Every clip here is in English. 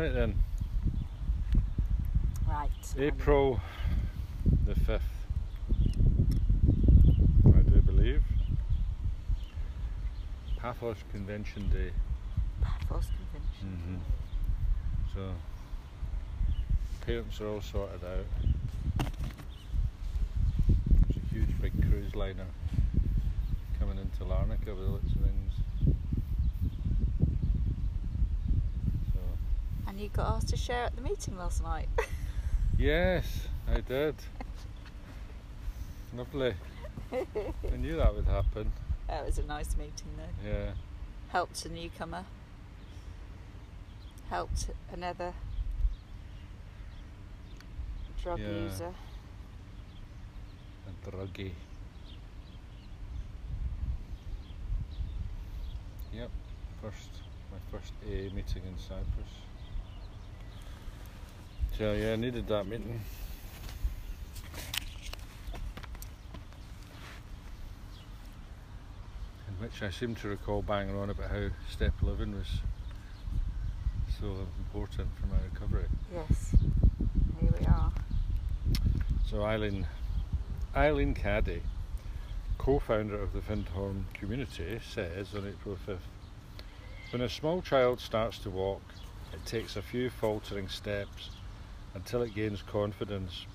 Right then, Right. April the 5th, I do believe. Paphos Convention Day. Paphos Convention. hmm So, parents are all sorted out. There's a huge big cruise liner coming into Larnaca with lots of things. So, And you got asked to share at the meeting last night. yes, I did. Lovely. I knew that would happen. That was a nice meeting though. Yeah. Helped a newcomer. Helped another drug Yeah. user. A druggie. Yep, first my first AA meeting in Cyprus. So yeah, I needed that meeting. In which I seem to recall banging on about how step 11 was so important for my recovery. Yes. Here we are. So Eileen, Eileen Caddy, co-founder of the Findhorn community, says on April 5th, when a small child starts to walk, it takes a few faltering steps until it gains confidence,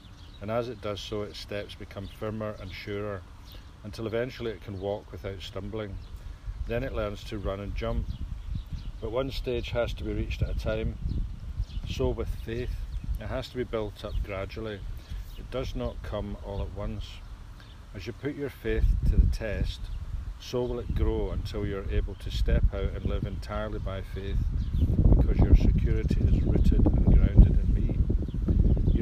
and as it does so, its steps become firmer and surer until eventually it can walk without stumbling. Then it learns to run and jump. But one stage has to be reached at a time. So with faith, it has to be built up gradually. It does not come all at once. As you put your faith to the test, so will it grow until you're able to step out and live entirely by faith because your security is rooted and grounded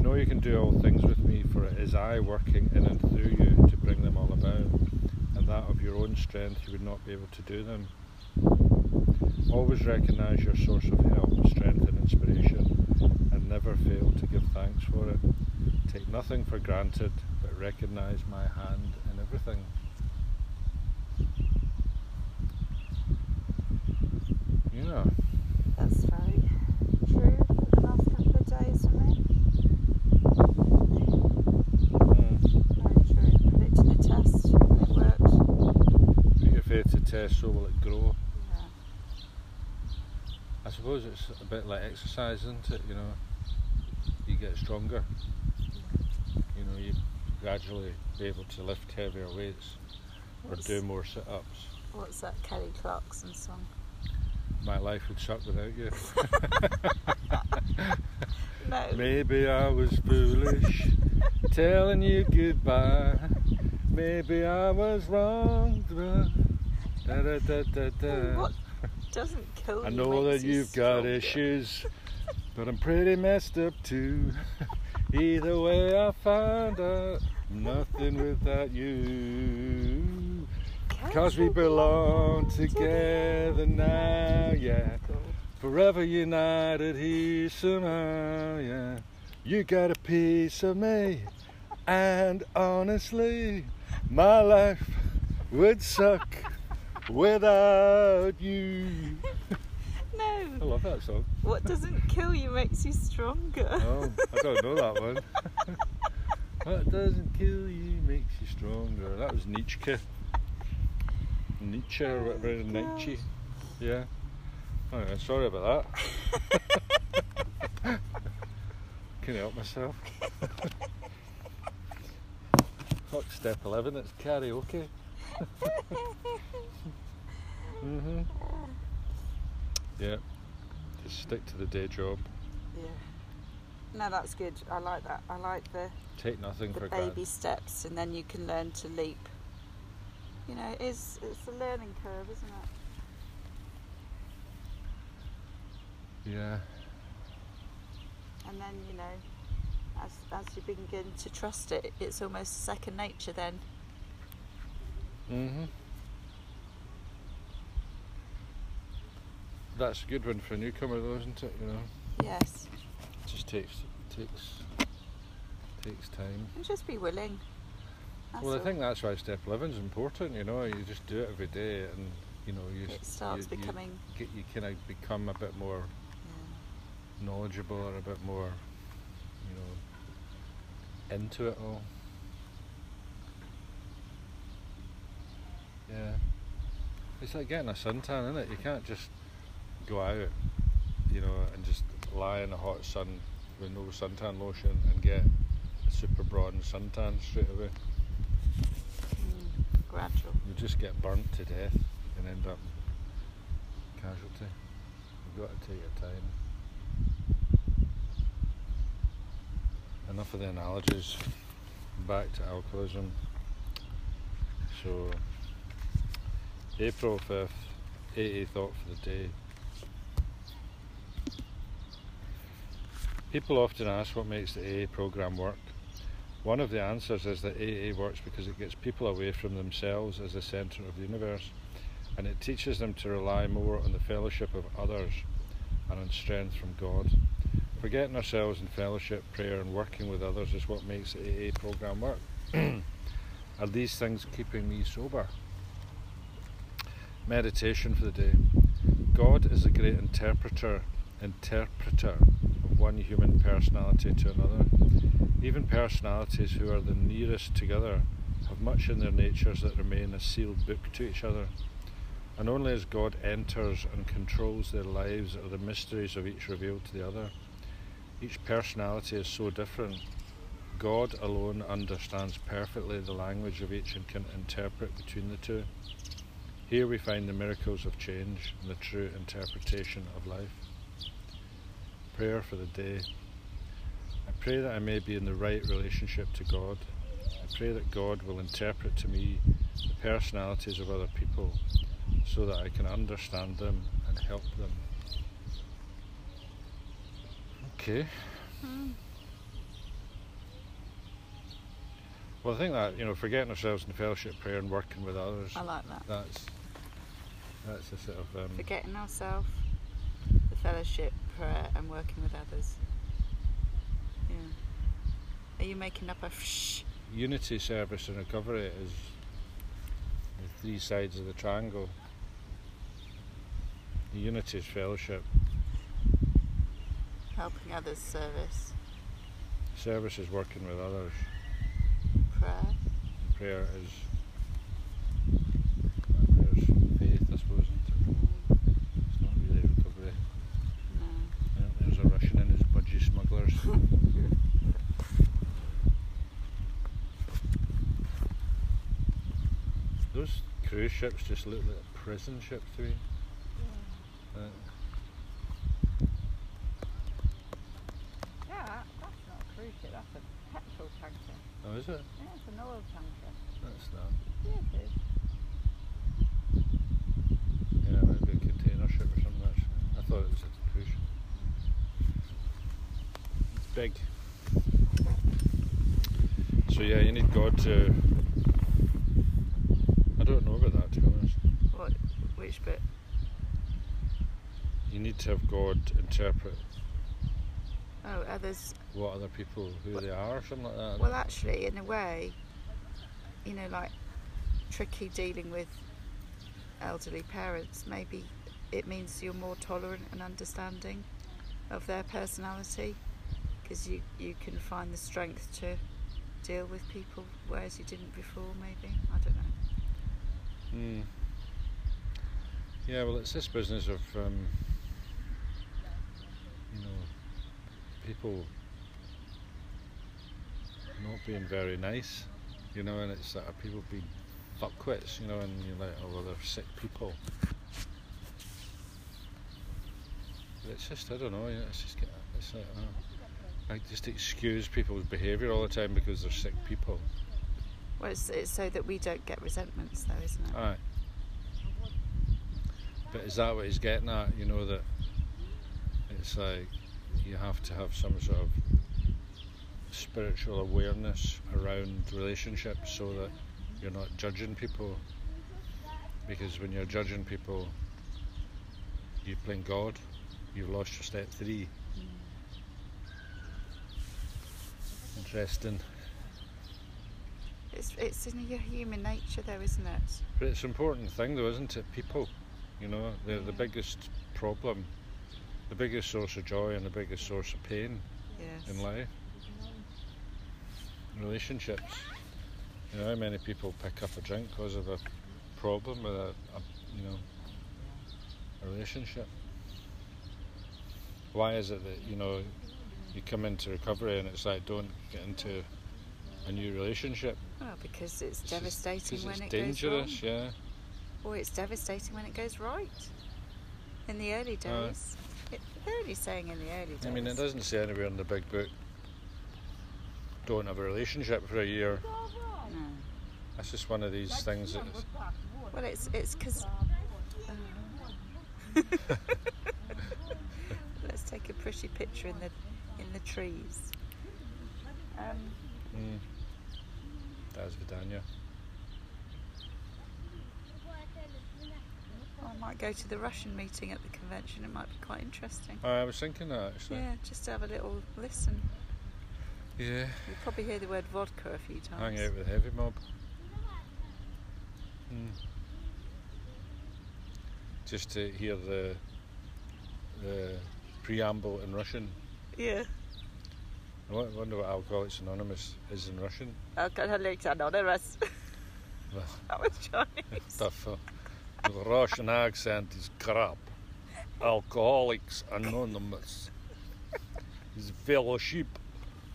know you can do all things with me, for it is I working in and through you to bring them all about, and that of your own strength you would not be able to do them. Always recognize your source of help, strength, and inspiration, and never fail to give thanks for it. Take nothing for granted, but recognize my hand in everything. You know, That's very true for the last couple of days for me. mm, Very true. Predicting a test. It worked. put your faith to test, so will it grow. Yeah. I suppose it's a bit like exercise, isn't it? You know, you get stronger. You know, you gradually be able to lift heavier weights or do more sit-ups. what's that Kelly Clarkson song? My life would suck without you. No. Maybe I was foolish telling you goodbye. Maybe I was wrong. Da, da, da. What doesn't kill I know that you you've got issues, but I'm pretty messed up too. Either way, I find out nothing without you. Cause we belong together now, yeah. Forever united here somehow, yeah. You got a piece of me, and honestly, my life would suck without you. no. I No. love that song. What doesn't kill you makes you stronger. Oh, I don't know that one. what doesn't kill you makes you stronger. That was Nietzsche. Nietzsche or whatever, Oh, Nietzsche. Yeah. Oh, yeah, sorry about that. Can I help myself. Fuck step 11, it's karaoke. Hmm Yeah. Just stick to the day job. Yeah. No, that's good. I like that. I like the, Take nothing the for baby granted. steps and then you can learn to leap. You know, it is it's a learning curve, isn't it? Yeah. And then, you know, as as you begin to trust it, it's almost second nature then. hmm That's a good one for a newcomer, though, isn't it? You know, Yes. it just takes takes takes time. And just be willing. That's well, I think that's why step 11 is important. You know, you just do it every day, and you know, you it starts you, becoming you, get, you kind of become a bit more yeah. knowledgeable or a bit more, you know, into it all. Yeah. It's like getting a suntan, isn't it? You can't just go out, you know, and just lie in the hot sun with no suntan lotion and get a super bronze suntan straight away. Mm, gradual. You just get burnt to death and end up casualty. You've got to take your time. Enough of the analogies. Back to alcoholism. So, April 5th, AA thought for the day. People often ask what makes the AA program work. One of the answers is that AA works because it gets people away from themselves as the centre of the universe and it teaches them to rely more on the fellowship of others and on strength from God. Forgetting ourselves in fellowship, prayer, and working with others is what makes the AA program work. Are these things keeping me sober? Meditation for the day. God is a great interpreter, interpreter one human personality to another. Even personalities who are the nearest together have much in their natures that remain a sealed book to each other and only as God enters and controls their lives are the mysteries of each revealed to the other. Each personality is so different. God alone understands perfectly the language of each and can interpret between the two. Here we find the miracles of change and the true interpretation of life. Prayer for the day. I pray that I may be in the right relationship to God. I pray that God will interpret to me the personalities of other people so that I can understand them and help them. Okay. Mm. Well, I think that you know, forgetting ourselves in fellowship, prayer, and working with others. I like that. That's that's a sort of um, Forgetting ourselves, the fellowship, and working with others. Yeah. Are you making up a shh? unity, service, and recovery is the three sides of the triangle. The unity is fellowship. Helping others, service, Service is working with others. prayer. Prayer is prayer is faith, I suppose. Isn't it? It's not really recovery. No. Yeah, there's a Russian and his budgie smugglers. Those cruise ships just look like prison ships to me. Uh, Yeah, that's not a cruise ship, that's a petrol tanker. oh, is it? Yeah, it's an oil tanker. That's not. Yeah, it is. Yeah, it might be a container ship or something. Actually, I thought it was a cruise ship. It's big. So yeah, you need God to. I don't know about that to be honest. What? Which bit? You need to have God interpret Oh, others. what other people, who they are, or something like that. Well, actually, in a way, you know, like tricky dealing with elderly parents, maybe it means you're more tolerant and understanding of their personality because you, you can find the strength to deal with people whereas you didn't before, maybe. I don't know. Mm. Yeah, well, it's this business of, um, you know, people not being very nice, you know, and it's that people being fuckwits, you know, and you're like, oh, well, they're sick people. But it's just, I don't know, yeah, it's just, it's like, uh, I just excuse people's behaviour all the time because they're sick people. Well, it's, it's so that we don't get resentments, though, isn't it? Aye. But is that what he's getting at? You know that it's like you have to have some sort of spiritual awareness around relationships so that you're not judging people. Because when you're judging people, you're playing God. You've lost your step three. Interesting. It's, it's in your human nature, though, isn't it? But it's an important thing, though, isn't it? People, you know, they're the biggest problem the biggest source of joy and the biggest source of pain Yes. in life. Relationships. You know, how many people pick up a drink because of a problem with a, a you know, a relationship? Why is it that you know you come into recovery and it's like don't get into a new relationship? Well, because it's It's just- when it's it dangerous, goes wrong. yeah. Or it's devastating when it goes right. In the early Uh, days. it, they're only saying in the early days. I mean, it doesn't say anywhere in the big book. Don't have a relationship for a year. No. That's just one of these things that is, Well, it's it's because. Let's take a pretty picture in the in the trees. Um, mm, that's Vidania. I might go to the Russian meeting at the convention. It might be quite interesting. I was thinking that actually. Yeah, just to have a little listen. Yeah. You'll probably hear the word vodka a few times. Hang out with the heavy mob. Mm. Just to hear the the preamble in Russian. Yeah. I wonder what Alcoholics Anonymous is in Russian. Alcoholics Anonymous. Well, that was Chinese. f- the Russian accent is crap. Alcoholics Anonymous is a fellowship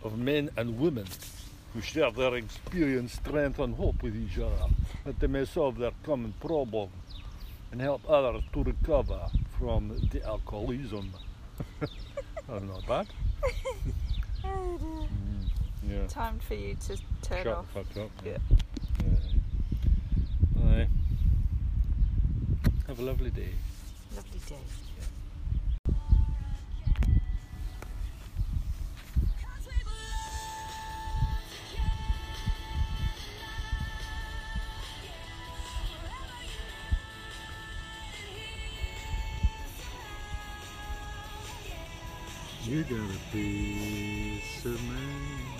of men and women who share their experience, strength, and hope with each other, that they may solve their common problem and help others to recover from the alcoholism. That's not bad. Dear. Mm, yeah. Time for you to turn Shut off. up. Yeah. Yeah. Aye. Have a lovely day. Lovely day. You got a piece of me.